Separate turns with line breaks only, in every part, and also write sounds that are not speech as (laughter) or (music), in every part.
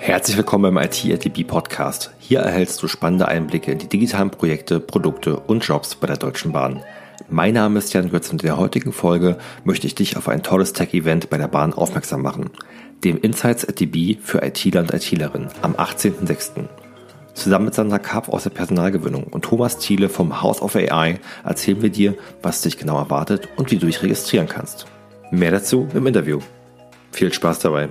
Herzlich willkommen beim IT-ATB Podcast. Hier erhältst du spannende Einblicke in die digitalen Projekte, Produkte und Jobs bei der Deutschen Bahn. Mein Name ist Jan Götz und in der heutigen Folge möchte ich dich auf ein tolles Tech-Event bei der Bahn aufmerksam machen. Dem Insights ATB für ITler und ITlerinnen am 18.06. Zusammen mit Sandra Karp aus der Personalgewinnung und Thomas Thiele vom House of AI erzählen wir dir, was dich genau erwartet und wie du dich registrieren kannst. Mehr dazu im Interview. Viel Spaß dabei.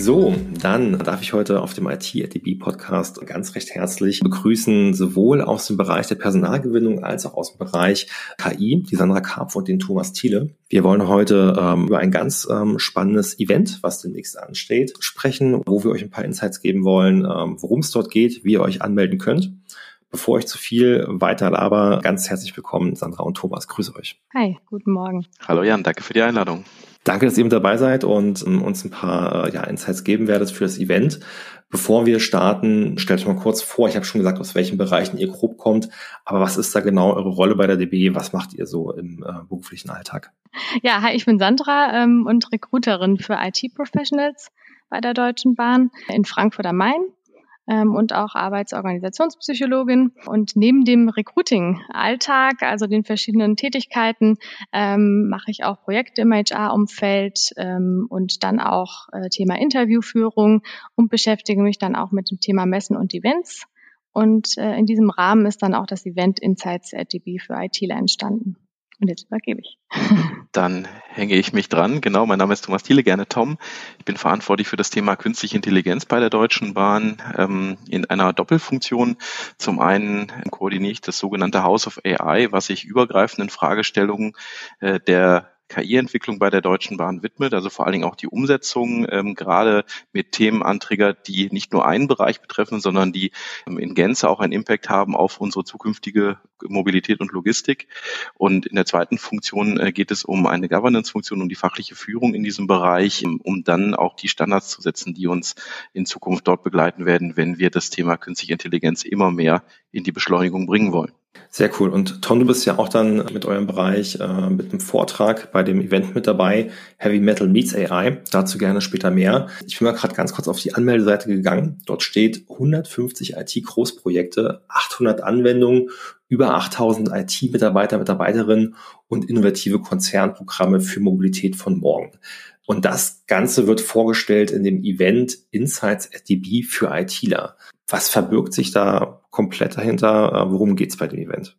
So, dann darf ich heute auf dem IT-ATB Podcast ganz recht herzlich begrüßen, sowohl aus dem Bereich der Personalgewinnung als auch aus dem Bereich KI, die Sandra Karpf und den Thomas Thiele. Wir wollen heute ähm, über ein ganz ähm, spannendes Event, was demnächst ansteht, sprechen, wo wir euch ein paar Insights geben wollen, ähm, worum es dort geht, wie ihr euch anmelden könnt. Bevor ich zu viel weiter laber, ganz herzlich willkommen, Sandra und Thomas. Grüße euch.
Hi, guten Morgen.
Hallo Jan, danke für die Einladung.
Danke, dass ihr mit dabei seid und um, uns ein paar äh, ja, Insights geben werdet für das Event. Bevor wir starten, stellt euch mal kurz vor, ich habe schon gesagt, aus welchen Bereichen ihr grob kommt, aber was ist da genau eure Rolle bei der DB? Was macht ihr so im äh, beruflichen Alltag?
Ja, hi, ich bin Sandra ähm, und Recruiterin für IT-Professionals bei der Deutschen Bahn in Frankfurt am Main ähm, und auch Arbeitsorganisationspsychologin. Und neben dem Recruiting-Alltag, also den verschiedenen Tätigkeiten, ähm, mache ich auch Projekte im HR-Umfeld ähm, und dann auch äh, Thema Interviewführung und beschäftige mich dann auch mit dem Thema Messen und Events. Und äh, in diesem Rahmen ist dann auch das Event Insights at DB für ITler entstanden. Und jetzt übergebe ich. (laughs)
Dann hänge ich mich dran. Genau, mein Name ist Thomas Thiele, gerne Tom. Ich bin verantwortlich für das Thema künstliche Intelligenz bei der Deutschen Bahn ähm, in einer Doppelfunktion. Zum einen koordiniere ich das sogenannte House of AI, was sich übergreifenden Fragestellungen äh, der KI-Entwicklung bei der Deutschen Bahn widmet, also vor allen Dingen auch die Umsetzung, ähm, gerade mit Themenanträger, die nicht nur einen Bereich betreffen, sondern die ähm, in Gänze auch einen Impact haben auf unsere zukünftige Mobilität und Logistik. Und in der zweiten Funktion äh, geht es um eine Governance-Funktion, um die fachliche Führung in diesem Bereich, ähm, um dann auch die Standards zu setzen, die uns in Zukunft dort begleiten werden, wenn wir das Thema künstliche Intelligenz immer mehr in die Beschleunigung bringen wollen.
Sehr cool. Und Tom, du bist ja auch dann mit eurem Bereich äh, mit einem Vortrag bei dem Event mit dabei, Heavy Metal Meets AI. Dazu gerne später mehr. Ich bin mal gerade ganz kurz auf die Anmeldeseite gegangen. Dort steht 150 IT-Großprojekte, 800 Anwendungen, über 8000 IT-Mitarbeiter, Mitarbeiterinnen und innovative Konzernprogramme für Mobilität von morgen. Und das Ganze wird vorgestellt in dem Event Insights at DB für ITler. Was verbirgt sich da komplett dahinter? Äh, worum geht's bei dem Event?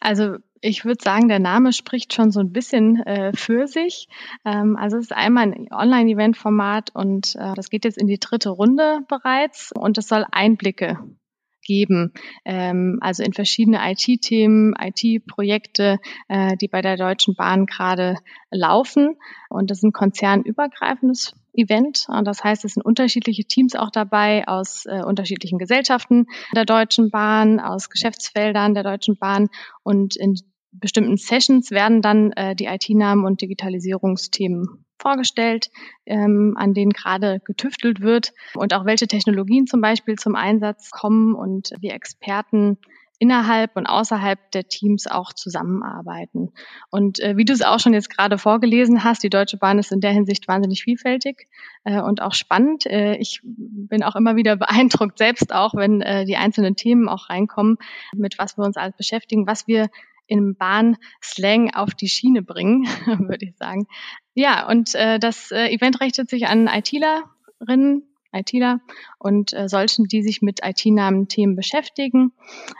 Also ich würde sagen, der Name spricht schon so ein bisschen äh, für sich. Ähm, also es ist einmal ein Online-Event-Format und äh, das geht jetzt in die dritte Runde bereits und es soll Einblicke geben, ähm, also in verschiedene IT-Themen, IT-Projekte, äh, die bei der Deutschen Bahn gerade laufen. Und das ist ein konzernübergreifendes Event. Das heißt, es sind unterschiedliche Teams auch dabei aus äh, unterschiedlichen Gesellschaften der Deutschen Bahn, aus Geschäftsfeldern der Deutschen Bahn. Und in bestimmten Sessions werden dann äh, die IT-Namen und Digitalisierungsthemen vorgestellt, ähm, an denen gerade getüftelt wird und auch welche Technologien zum Beispiel zum Einsatz kommen und wie Experten innerhalb und außerhalb der Teams auch zusammenarbeiten. Und äh, wie du es auch schon jetzt gerade vorgelesen hast, die Deutsche Bahn ist in der Hinsicht wahnsinnig vielfältig äh, und auch spannend. Äh, ich bin auch immer wieder (laughs) beeindruckt, selbst auch, wenn äh, die einzelnen Themen auch reinkommen, mit was wir uns alles beschäftigen, was wir im Bahn-Slang auf die Schiene bringen, (laughs) würde ich sagen. Ja, und äh, das äh, Event richtet sich an ITlerinnen, ITler und äh, solchen, die sich mit IT-nahen Themen beschäftigen.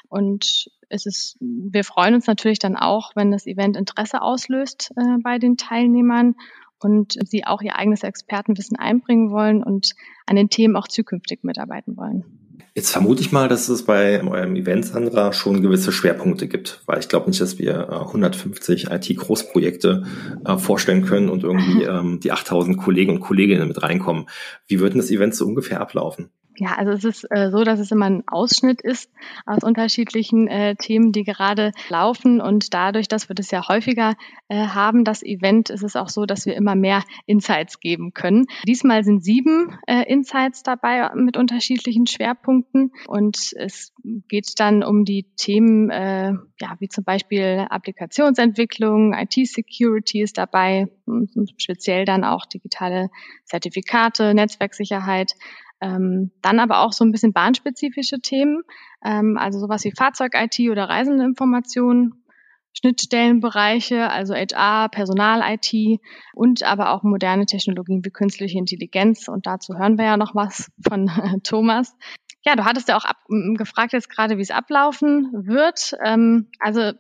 Und es ist, wir freuen uns natürlich dann auch, wenn das Event Interesse auslöst äh, bei den Teilnehmern und sie auch ihr eigenes Expertenwissen einbringen wollen und an den Themen auch zukünftig mitarbeiten wollen.
Jetzt vermute ich mal, dass es bei eurem Event, Sandra, schon gewisse Schwerpunkte gibt, weil ich glaube nicht, dass wir 150 IT-Großprojekte äh, vorstellen können und irgendwie ähm, die 8000 Kollegen und Kolleginnen mit reinkommen. Wie wird denn das Event so ungefähr ablaufen?
Ja, also es ist äh, so, dass es immer ein Ausschnitt ist aus unterschiedlichen äh, Themen, die gerade laufen. Und dadurch, dass wir das ja häufiger äh, haben, das Event, ist es auch so, dass wir immer mehr Insights geben können. Diesmal sind sieben äh, Insights dabei mit unterschiedlichen Schwerpunkten. Und es geht dann um die Themen, äh, ja, wie zum Beispiel Applikationsentwicklung, IT-Security ist dabei, speziell dann auch digitale Zertifikate, Netzwerksicherheit. Ähm, dann aber auch so ein bisschen bahnspezifische Themen, ähm, also sowas wie Fahrzeug-IT oder Reisendeninformationen, Schnittstellenbereiche, also HR, Personal-IT und aber auch moderne Technologien wie künstliche Intelligenz. Und dazu hören wir ja noch was von (laughs) Thomas. Ja, du hattest ja auch ab, gefragt jetzt gerade, wie es ablaufen wird. Ähm, also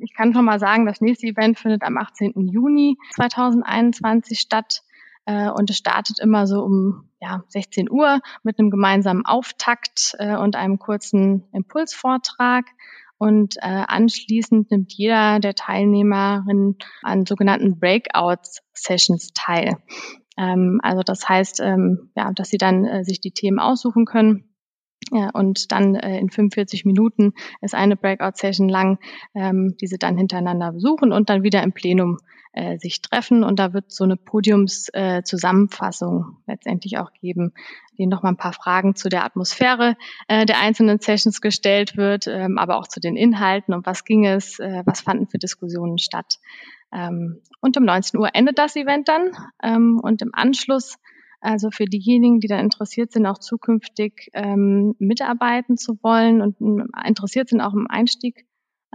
ich kann schon mal sagen, das nächste Event findet am 18. Juni 2021 statt. Äh, und es startet immer so um ja, 16 Uhr mit einem gemeinsamen Auftakt äh, und einem kurzen Impulsvortrag. Und äh, anschließend nimmt jeder der Teilnehmerinnen an sogenannten Breakout-Sessions teil. Ähm, also das heißt, ähm, ja, dass sie dann äh, sich die Themen aussuchen können ja, und dann äh, in 45 Minuten ist eine Breakout-Session lang, ähm, diese dann hintereinander besuchen und dann wieder im Plenum äh, sich treffen. Und da wird so eine Podiumszusammenfassung äh, letztendlich auch geben, denen nochmal ein paar Fragen zu der Atmosphäre äh, der einzelnen Sessions gestellt wird, ähm, aber auch zu den Inhalten und was ging es, äh, was fanden für Diskussionen statt. Ähm, und um 19 Uhr endet das Event dann ähm, und im Anschluss also für diejenigen, die dann interessiert sind, auch zukünftig ähm, mitarbeiten zu wollen und äh, interessiert sind auch im Einstieg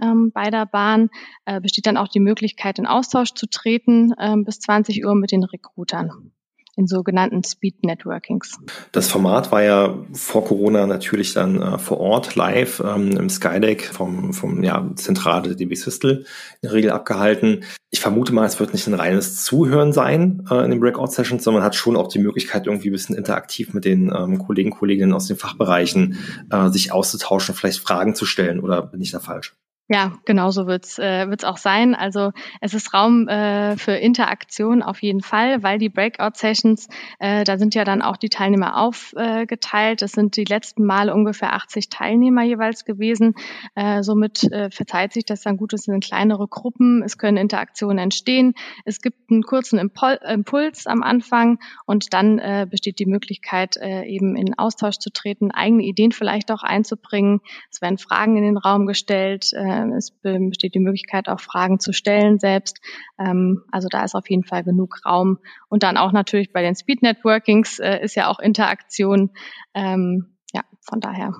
ähm, bei der Bahn, äh, besteht dann auch die Möglichkeit, in Austausch zu treten äh, bis 20 Uhr mit den Recruitern in sogenannten Speed Networkings.
Das Format war ja vor Corona natürlich dann äh, vor Ort live ähm, im Skydeck vom, vom ja, Zentrale DB Systel in der Regel abgehalten. Ich vermute mal, es wird nicht ein reines Zuhören sein äh, in den Breakout-Sessions, sondern man hat schon auch die Möglichkeit, irgendwie ein bisschen interaktiv mit den ähm, Kollegen, Kolleginnen aus den Fachbereichen äh, sich auszutauschen, vielleicht Fragen zu stellen oder bin ich da falsch?
Ja, genau so wird's äh, wird's auch sein. Also es ist Raum äh, für Interaktion auf jeden Fall, weil die Breakout-Sessions, äh, da sind ja dann auch die Teilnehmer aufgeteilt. Es sind die letzten Male ungefähr 80 Teilnehmer jeweils gewesen. Äh, somit äh, verzeiht sich das dann gut. Es sind kleinere Gruppen, es können Interaktionen entstehen. Es gibt einen kurzen Impul Impuls am Anfang und dann äh, besteht die Möglichkeit, äh, eben in Austausch zu treten, eigene Ideen vielleicht auch einzubringen. Es werden Fragen in den Raum gestellt. Äh, ähm, es besteht die Möglichkeit, auch Fragen zu stellen selbst. Ähm, also da ist auf jeden Fall genug Raum. Und dann auch natürlich bei den Speed Networkings äh, ist ja auch Interaktion. Ähm, ja, von daher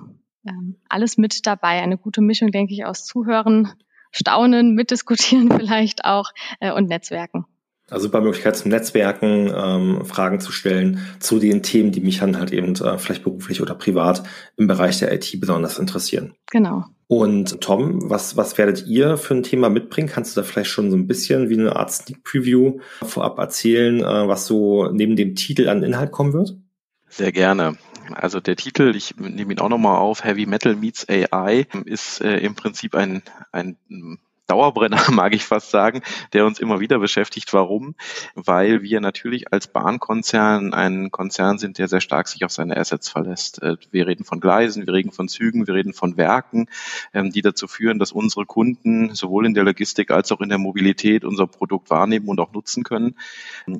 alles mit dabei. Eine gute Mischung, denke ich, aus Zuhören, Staunen, mitdiskutieren (laughs) vielleicht auch äh, und Netzwerken.
Also super Möglichkeit zum Netzwerken, ähm, Fragen zu stellen zu den Themen, die mich dann halt eben äh, vielleicht beruflich oder privat im Bereich der IT besonders interessieren.
Genau.
Und Tom, was, was werdet ihr für ein Thema mitbringen? Kannst du da vielleicht schon so ein bisschen wie eine Art Sneak Preview vorab erzählen, äh, was so neben dem Titel an Inhalt kommen wird?
Sehr gerne. Also der Titel, ich nehme ihn auch nochmal auf, Heavy Metal Meets AI, ist äh, im Prinzip ein, ein Dauerbrenner, (laughs) mag ich fast sagen, der uns immer wieder beschäftigt. Warum? Weil wir natürlich als Bahnkonzern ein Konzern sind, der sehr stark sich auf seine Assets verlässt. Äh, wir reden von Gleisen, wir reden von Zügen, wir reden von Werken, ähm, die dazu führen, dass unsere Kunden sowohl in der Logistik als auch in der Mobilität unser Produkt wahrnehmen und auch nutzen können.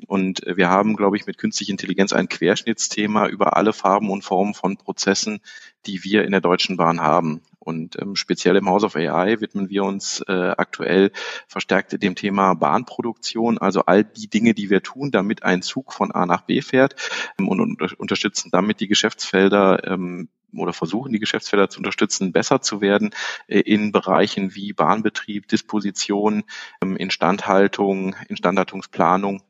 Und wir haben, glaube ich, mit künstlicher Intelligenz ein Querschnittsthema über alle Farben und Formen von Prozessen, die wir in der Deutschen Bahn haben. Und ähm, speziell im House of AI widmen wir uns äh, aktuell verstärkt dem Thema Bahnproduktion, also all die Dinge, die wir tun, damit ein Zug von A nach B fährt ähm, und unter unterstützen damit die Geschäftsfelder ähm, oder versuchen die Geschäftsfelder zu unterstützen, besser zu werden äh, in Bereichen wie Bahnbetrieb, Disposition, ähm, Instandhaltung, Instandhaltungsplanung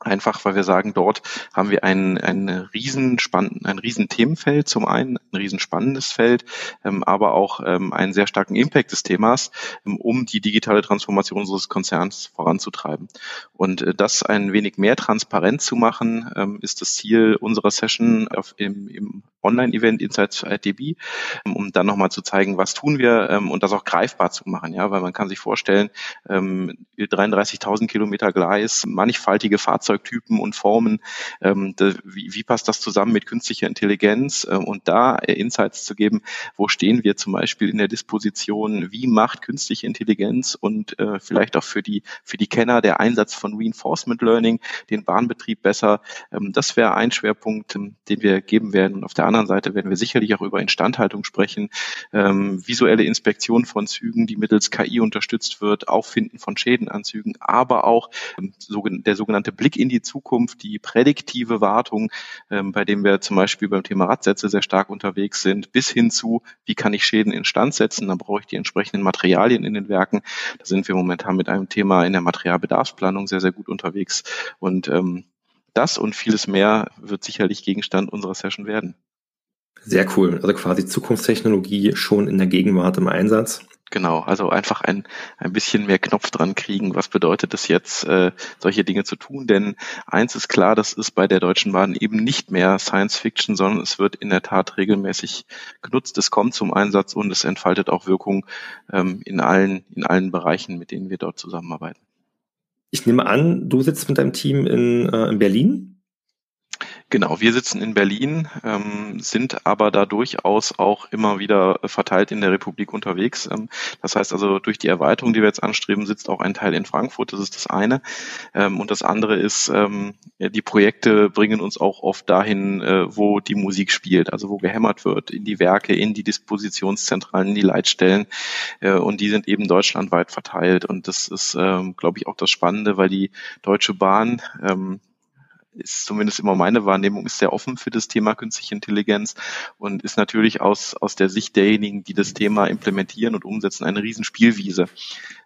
Einfach, weil wir sagen, dort haben wir ein, ein riesen ein riesen Themenfeld zum einen, ein riesen spannendes Feld, ähm, aber auch ähm, einen sehr starken Impact des Themas, ähm, um die digitale Transformation unseres Konzerns voranzutreiben. Und äh, das ein wenig mehr transparent zu machen, ähm, ist das Ziel unserer Session auf, im, im Online-Event Insights ITB, ähm, um dann nochmal zu zeigen, was tun wir ähm, und das auch greifbar zu machen, ja, weil man kann sich vorstellen, 33.000 Kilometer Gleis, mannigfaltige Fahrzeuge, Fahrzeugtypen und Formen. Ähm, wie, wie passt das zusammen mit künstlicher Intelligenz? Ähm, und da Insights zu geben, wo stehen wir zum Beispiel in der Disposition, wie macht künstliche Intelligenz und äh, vielleicht auch für die, für die Kenner der Einsatz von Reinforcement Learning den Bahnbetrieb besser. Ähm, das wäre ein Schwerpunkt, ähm, den wir geben werden. Und auf der anderen Seite werden wir sicherlich auch über Instandhaltung sprechen, ähm, visuelle Inspektion von Zügen, die mittels KI unterstützt wird, Auffinden von Schäden an Zügen, aber auch ähm, der sogenannte Blick in die Zukunft, die prädiktive Wartung, ähm, bei dem wir zum Beispiel beim Thema Radsätze sehr stark unterwegs sind, bis hin zu, wie kann ich Schäden instand setzen, dann brauche ich die entsprechenden Materialien in den Werken. Da sind wir momentan mit einem Thema in der Materialbedarfsplanung sehr, sehr gut unterwegs. Und ähm, das und vieles mehr wird sicherlich Gegenstand unserer Session werden.
Sehr cool. Also quasi Zukunftstechnologie schon in der Gegenwart im Einsatz.
Genau, also einfach ein, ein bisschen mehr Knopf dran kriegen. Was bedeutet es jetzt, äh, solche Dinge zu tun? Denn eins ist klar, das ist bei der Deutschen Bahn eben nicht mehr Science Fiction, sondern es wird in der Tat regelmäßig genutzt. Es kommt zum Einsatz und es entfaltet auch Wirkung ähm, in allen, in allen Bereichen, mit denen wir dort zusammenarbeiten.
Ich nehme an, du sitzt mit deinem Team in, äh, in Berlin.
Genau, wir sitzen in Berlin, ähm, sind aber da durchaus auch immer wieder verteilt in der Republik unterwegs. Ähm, das heißt also, durch die Erweiterung, die wir jetzt anstreben, sitzt auch ein Teil in Frankfurt. Das ist das eine. Ähm, und das andere ist, ähm, die Projekte bringen uns auch oft dahin, äh, wo die Musik spielt, also wo gehämmert wird, in die Werke, in die Dispositionszentralen, in die Leitstellen. Äh, und die sind eben deutschlandweit verteilt. Und das ist, ähm, glaube ich, auch das Spannende, weil die Deutsche Bahn ähm, ist zumindest immer meine Wahrnehmung, ist sehr offen für das Thema künstliche Intelligenz und ist natürlich aus, aus der Sicht derjenigen, die das Thema implementieren und umsetzen, eine Riesenspielwiese.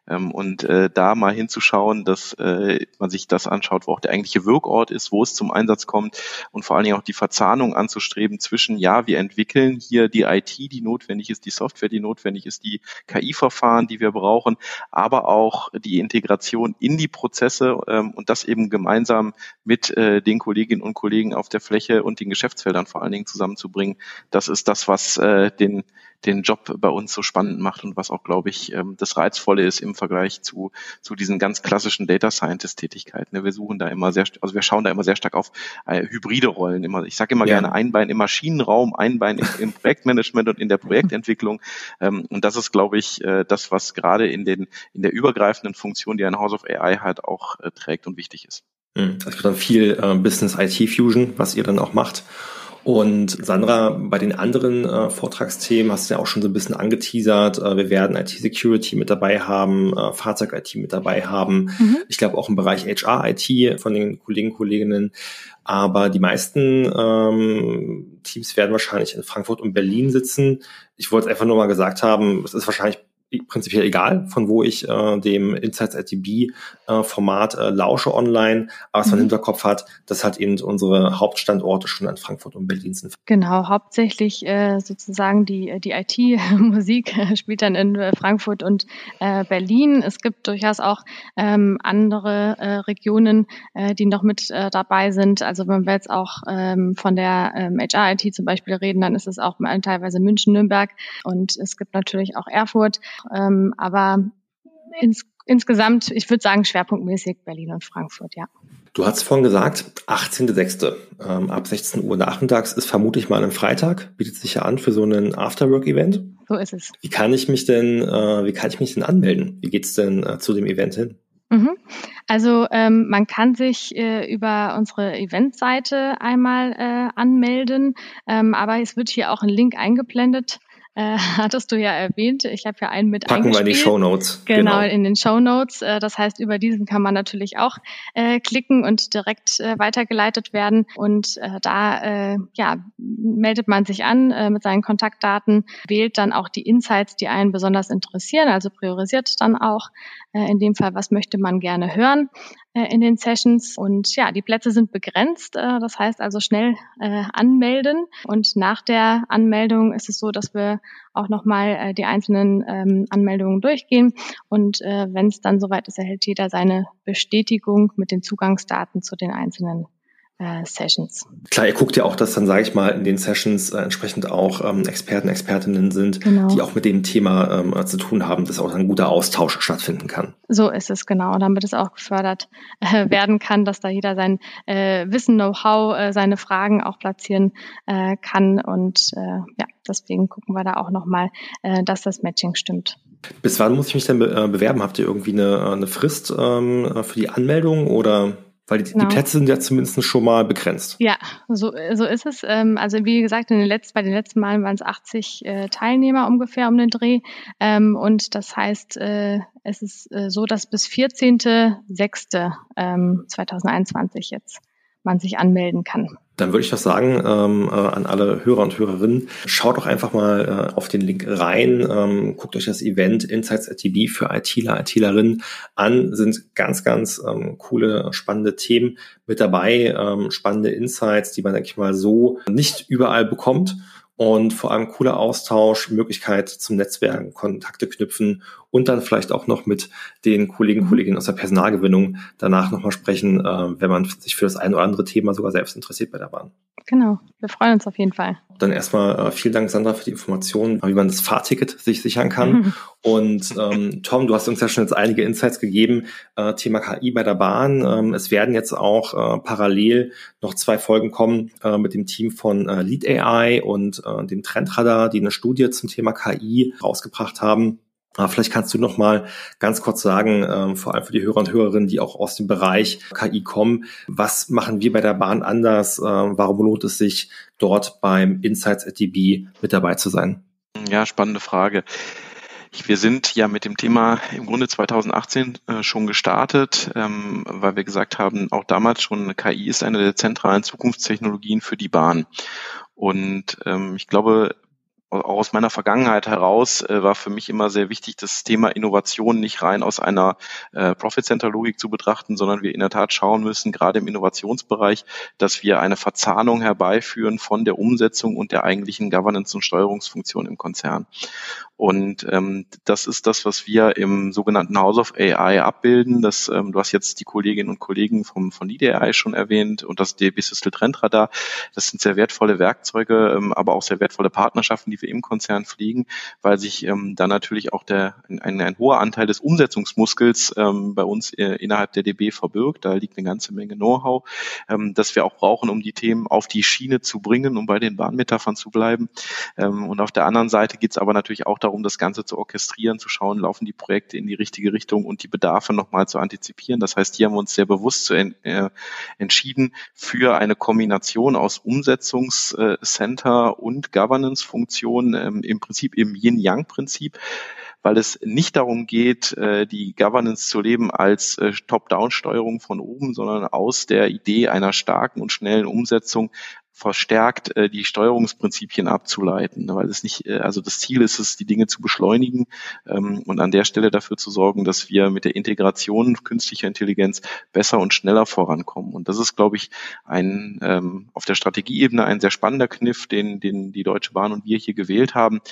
Ähm, und äh, da mal hinzuschauen, dass äh, man sich das anschaut, wo auch der eigentliche Wirkort ist, wo es zum Einsatz kommt und vor allen Dingen auch die Verzahnung anzustreben zwischen, ja, wir entwickeln hier die IT, die notwendig ist, die Software, die notwendig ist, die KI-Verfahren, die wir brauchen, aber auch die Integration in die Prozesse ähm, und das eben gemeinsam mit äh, den Kolleginnen und Kollegen auf der Fläche und den Geschäftsfeldern vor allen Dingen zusammenzubringen. Das ist das, was äh, den den Job bei uns so spannend macht und was auch, glaube ich, ähm, das Reizvolle ist im Vergleich zu, zu diesen ganz klassischen Data Scientist Tätigkeiten. Wir suchen da immer sehr, also wir schauen da immer sehr stark auf äh, hybride Rollen. Immer, ich sage immer ja. gerne ein Bein im Maschinenraum, ein Bein im, Projektmanagement und in der Projektentwicklung. Ähm, und das ist, glaube ich, äh, das, was gerade in den, in der übergreifenden Funktion, die ein House of AI hat, auch äh, trägt und wichtig ist.
Hm, es wird dann viel äh, Business IT Fusion, was ihr dann auch macht. Und Sandra, bei den anderen äh, Vortragsthemen hast du ja auch schon so ein bisschen angeteasert. Äh, wir werden IT-Security mit dabei haben, äh, Fahrzeug-IT mit dabei haben. Mhm. Ich glaube auch im Bereich HR-IT von den Kollegen, Kolleginnen. Aber die meisten ähm, Teams werden wahrscheinlich in Frankfurt und Berlin sitzen. Ich wollte einfach nur mal gesagt haben, es ist wahrscheinlich prinzipiell egal, von wo ich äh, dem Insights ITB äh, Format äh, lausche online, aber was man mhm. im Hinterkopf hat, dass halt eben unsere Hauptstandorte schon an Frankfurt und Berlin sind.
Genau, hauptsächlich äh, sozusagen die, die IT-Musik (laughs) (laughs) spielt dann in äh, Frankfurt und äh, Berlin. Es gibt durchaus auch ähm, andere äh, Regionen, äh, die noch mit äh, dabei sind. Also wenn wir jetzt auch ähm, von der ähm, HR-IT zum Beispiel reden, dann ist es auch teilweise München, Nürnberg und es gibt natürlich auch Erfurt. Ähm, aber ins, insgesamt, ich würde sagen, schwerpunktmäßig Berlin und Frankfurt, ja.
Du hast vorhin gesagt, 18.06. Ähm, ab 16 Uhr nachmittags ist vermutlich mal ein Freitag, bietet sich ja an für so einen Afterwork-Event.
So ist es.
Wie kann ich mich denn, äh, wie kann ich mich denn anmelden? Wie geht's denn äh, zu dem Event hin?
Mhm. Also ähm, man kann sich äh, über unsere Eventseite einmal äh, anmelden, ähm, aber es wird hier auch ein Link eingeblendet äh, (laughs) hattest du ja erwähnt. Ich habe ja einen mit
Packen wir in die Show Notes.
Genau, genau, in den Show Notes. Äh, das heißt, über diesen kann man natürlich auch äh, klicken und direkt äh, weitergeleitet werden. Und äh, da äh, ja, meldet man sich an äh, mit seinen Kontaktdaten, wählt dann auch die Insights, die einen besonders interessieren, also priorisiert dann auch äh, in dem Fall, was möchte man gerne hören in den Sessions. Und ja, die Plätze sind begrenzt. Äh, das heißt also schnell äh, anmelden. Und nach der Anmeldung ist es so, dass wir auch nochmal äh, die einzelnen ähm, Anmeldungen durchgehen. Und äh, wenn es dann soweit ist, erhält jeder seine Bestätigung mit den Zugangsdaten zu den einzelnen äh, Sessions.
Klar, ihr guckt ja auch, dass dann, sage ich mal, in den Sessions äh, entsprechend auch ähm, Experten, Expertinnen sind, genau. die auch mit dem Thema ähm, zu tun haben, dass auch ein guter Austausch stattfinden kann.
So ist es genau, damit es auch gefördert äh, werden kann, dass da jeder sein äh, Wissen, Know-how, äh, seine Fragen auch platzieren äh, kann. Und äh, ja, deswegen gucken wir da auch nochmal, äh, dass das Matching stimmt.
Bis wann muss ich mich denn be äh, bewerben? Habt ihr irgendwie eine, eine Frist ähm, für die Anmeldung oder? Weil die, genau. die, Plätze sind ja zumindest schon mal begrenzt.
Ja, so, so ist es. Ähm, also wie gesagt, in den letzten, bei den letzten Malen waren es 80 äh, Teilnehmer ungefähr um den Dreh. Ähm, und das heißt, äh, es ist äh, so, dass bis 14.06.2021 ähm, jetzt man sich anmelden kann.
Dann würde ich doch sagen ähm, äh, an alle Hörer und Hörerinnen, schaut doch einfach mal äh, auf den Link rein, ähm, guckt euch das Event Insights at TB für ITler, ITlerinnen an, sind ganz, ganz ähm, coole, spannende Themen mit dabei, ähm, spannende Insights, die man, denke ich mal, so nicht überall bekommt und vor allem cooler Austausch, Möglichkeit zum Netzwerken, Kontakte knüpfen und dann vielleicht auch noch mit den Kollegen und mhm. Kolleginnen aus der Personalgewinnung danach nochmal sprechen, äh, wenn man sich für das ein oder andere Thema sogar selbst interessiert bei der Bahn.
Genau, wir freuen uns auf jeden Fall.
Dann erstmal äh, vielen Dank, Sandra, für die Informationen, wie man das Fahrticket sich sichern kann. Mhm. (laughs) Und ähm, Tom, du hast uns ja schon jetzt einige Insights gegeben, äh, Thema KI bei der Bahn. Ähm, es werden jetzt auch äh, parallel noch zwei Folgen kommen äh, mit dem Team von äh, Lead AI und äh, dem Trendradar, die eine Studie zum Thema KI rausgebracht haben. Aber vielleicht kannst du noch mal ganz kurz sagen, ähm, vor allem für die Hörer und Hörerinnen, die auch aus dem Bereich KI kommen, was machen wir bei der Bahn anders? Äh, warum lohnt es sich, dort beim Insights at DB mit dabei zu sein?
Ja, spannende Frage. Wir sind ja mit dem Thema im Grunde 2018 äh, schon gestartet, ähm, weil wir gesagt haben, auch damals schon, KI ist eine der zentralen Zukunftstechnologien für die Bahn. Und ähm, ich glaube, auch aus meiner Vergangenheit heraus äh, war für mich immer sehr wichtig, das Thema Innovation nicht rein aus einer äh, Profit-Center-Logik zu betrachten, sondern wir in der Tat schauen müssen, gerade im Innovationsbereich, dass wir eine Verzahnung herbeiführen von der Umsetzung und der eigentlichen Governance- und Steuerungsfunktion im Konzern. Und ähm, das ist das, was wir im sogenannten House of AI abbilden. Das, ähm, du hast jetzt die Kolleginnen und Kollegen vom, von AI schon erwähnt und das DB Systel Trendradar. Das sind sehr wertvolle Werkzeuge, ähm, aber auch sehr wertvolle Partnerschaften, die wir im Konzern fliegen, weil sich ähm, da natürlich auch der, ein, ein hoher Anteil des Umsetzungsmuskels ähm, bei uns äh, innerhalb der DB verbirgt. Da liegt eine ganze Menge Know-how, ähm, das wir auch brauchen, um die Themen auf die Schiene zu bringen, um bei den Bahnmetaphern zu bleiben. Ähm, und auf der anderen Seite geht es aber natürlich auch darum, das Ganze zu orchestrieren, zu schauen, laufen die Projekte in die richtige Richtung und die Bedarfe nochmal zu antizipieren. Das heißt, hier haben wir uns sehr bewusst zu, äh, entschieden für eine Kombination aus Umsetzungscenter und Governance-Funktion, ähm, im Prinzip im Yin-Yang-Prinzip weil es nicht darum geht, äh, die Governance zu leben als äh, Top-Down-Steuerung von oben, sondern aus der Idee einer starken und schnellen Umsetzung verstärkt äh, die Steuerungsprinzipien abzuleiten, weil es nicht, äh, also das Ziel ist es, die Dinge zu beschleunigen ähm, und an der Stelle dafür zu sorgen, dass wir mit der Integration künstlicher Intelligenz besser und schneller vorankommen. Und das ist, glaube ich, ein ähm, auf der Strategieebene ein sehr spannender Kniff, den, den die Deutsche Bahn und wir hier gewählt haben,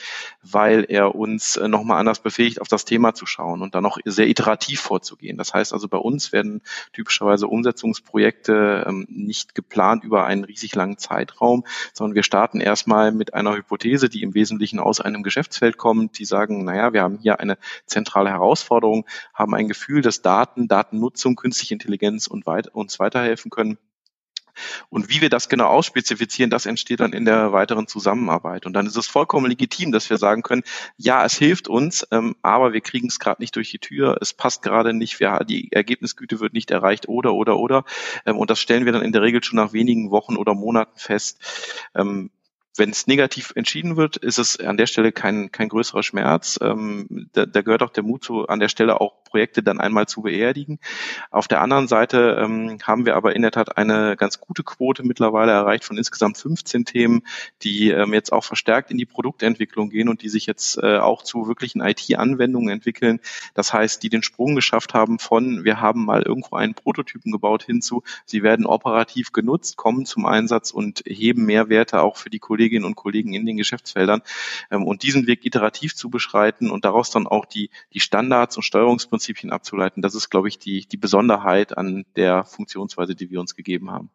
weil er uns äh, nochmal anders befähigt, auf das Thema zu schauen und dann auch sehr iterativ vorzugehen. Das heißt also, bei uns werden typischerweise Umsetzungsprojekte ähm, nicht geplant über einen riesig langen Zeitraum Zeitraum, sondern wir starten erstmal mit einer Hypothese, die im Wesentlichen aus einem Geschäftsfeld kommt, die sagen, naja, wir haben hier eine zentrale Herausforderung, haben ein Gefühl, dass Daten, Datennutzung, künstliche Intelligenz und weit, uns weiterhelfen können und wie wir das genau ausspezifizieren, das entsteht dann in der weiteren Zusammenarbeit. Und dann ist es vollkommen legitim, dass wir sagen können, ja, es hilft uns, ähm, aber wir kriegen es gerade nicht durch die Tür, es passt gerade nicht, wir, die Ergebnisgüte wird nicht erreicht oder, oder, oder. Ähm, und das stellen wir dann in der Regel schon nach wenigen Wochen oder Monaten fest. Ähm, wenn es negativ entschieden wird, ist es an der Stelle kein, kein größerer Schmerz. Ähm, da, da gehört auch der Mut zu, an der Stelle auch Projekte dann einmal zu beerdigen. Auf der anderen Seite ähm, haben wir aber in der Tat eine ganz gute Quote mittlerweile erreicht von insgesamt 15 Themen, die ähm, jetzt auch verstärkt in die Produktentwicklung gehen und die sich jetzt äh, auch zu wirklichen IT-Anwendungen entwickeln. Das heißt, die den Sprung geschafft haben von, wir haben mal irgendwo einen Prototypen gebaut hinzu, sie werden operativ genutzt, kommen zum Einsatz und heben Mehrwerte auch für die Kolleginnen und Kollegen in den Geschäftsfeldern. Ähm, und diesen Weg iterativ zu beschreiten und daraus dann auch die, die Standards und Steuerungsprinzipien Prinzipien abzuleiten. Das ist, glaube ich, die, die Besonderheit an der Funktionsweise, die wir uns gegeben haben.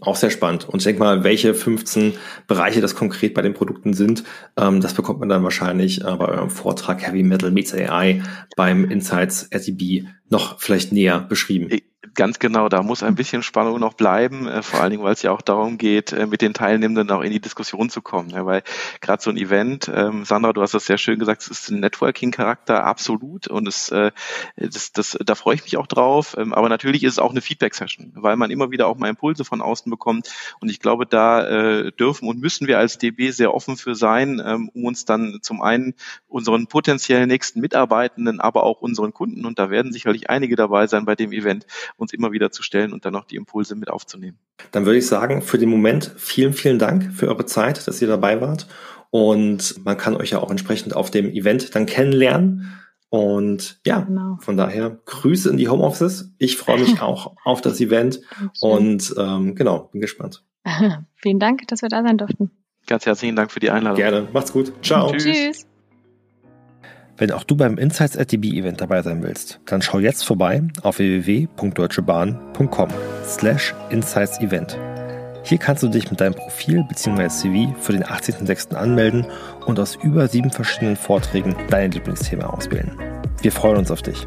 Auch sehr spannend. Und ich denke mal, welche 15 Bereiche das konkret bei den Produkten sind, ähm, das bekommt man dann wahrscheinlich äh, bei eurem Vortrag Heavy Metal Meets AI beim Insights RTB noch vielleicht näher beschrieben.
Ganz genau, da muss ein bisschen Spannung noch bleiben, äh, vor allen Dingen, weil es ja auch darum geht, äh, mit den Teilnehmenden auch in die Diskussion zu kommen. Ja, weil gerade so ein Event, ähm, Sandra, du hast das sehr schön gesagt, es ist ein Networking-Charakter absolut und es, äh, das, das, da freue ich mich auch drauf. Ähm, aber natürlich ist es auch eine Feedback-Session, weil man immer wieder auch mal Impulse von außen bekommt. Und ich glaube, da äh, dürfen und müssen wir als DB sehr offen für sein, ähm, um uns dann zum einen unseren potenziellen nächsten Mitarbeitenden, aber auch unseren Kunden, und da werden sicherlich einige dabei sein bei dem Event, uns immer wieder zu stellen und dann noch die Impulse mit aufzunehmen.
Dann würde ich sagen, für den Moment vielen, vielen Dank für eure Zeit, dass ihr dabei wart. Und man kann euch ja auch entsprechend auf dem Event dann kennenlernen. Und ja, genau. von daher Grüße in die Homeoffices. Ich freue mich (laughs) auch auf das Event und ähm, genau, bin gespannt. (laughs)
Vielen Dank, dass wir da sein durften.
Ganz herzlichen Dank für die Einladung.
Gerne. Macht's gut. Ciao.
Tschüss. Tschüss.
Wenn auch du beim Insights at DB Event dabei sein willst, dann schau jetzt vorbei auf www.deutschebahn.com slash Insights Event. Hier kannst du dich mit deinem Profil bzw. CV für den 18.06. anmelden und aus über sieben verschiedenen Vorträgen dein Lieblingsthema auswählen. Wir freuen uns auf dich.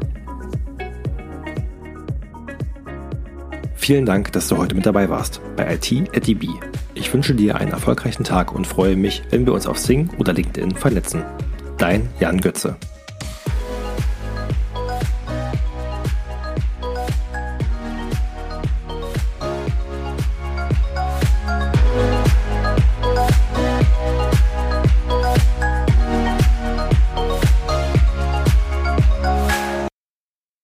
Vielen Dank, dass du heute mit dabei warst bei IT at DB. Ich wünsche dir einen erfolgreichen Tag und freue mich, wenn wir uns auf Sing oder LinkedIn vernetzen. Dein Jan Götze.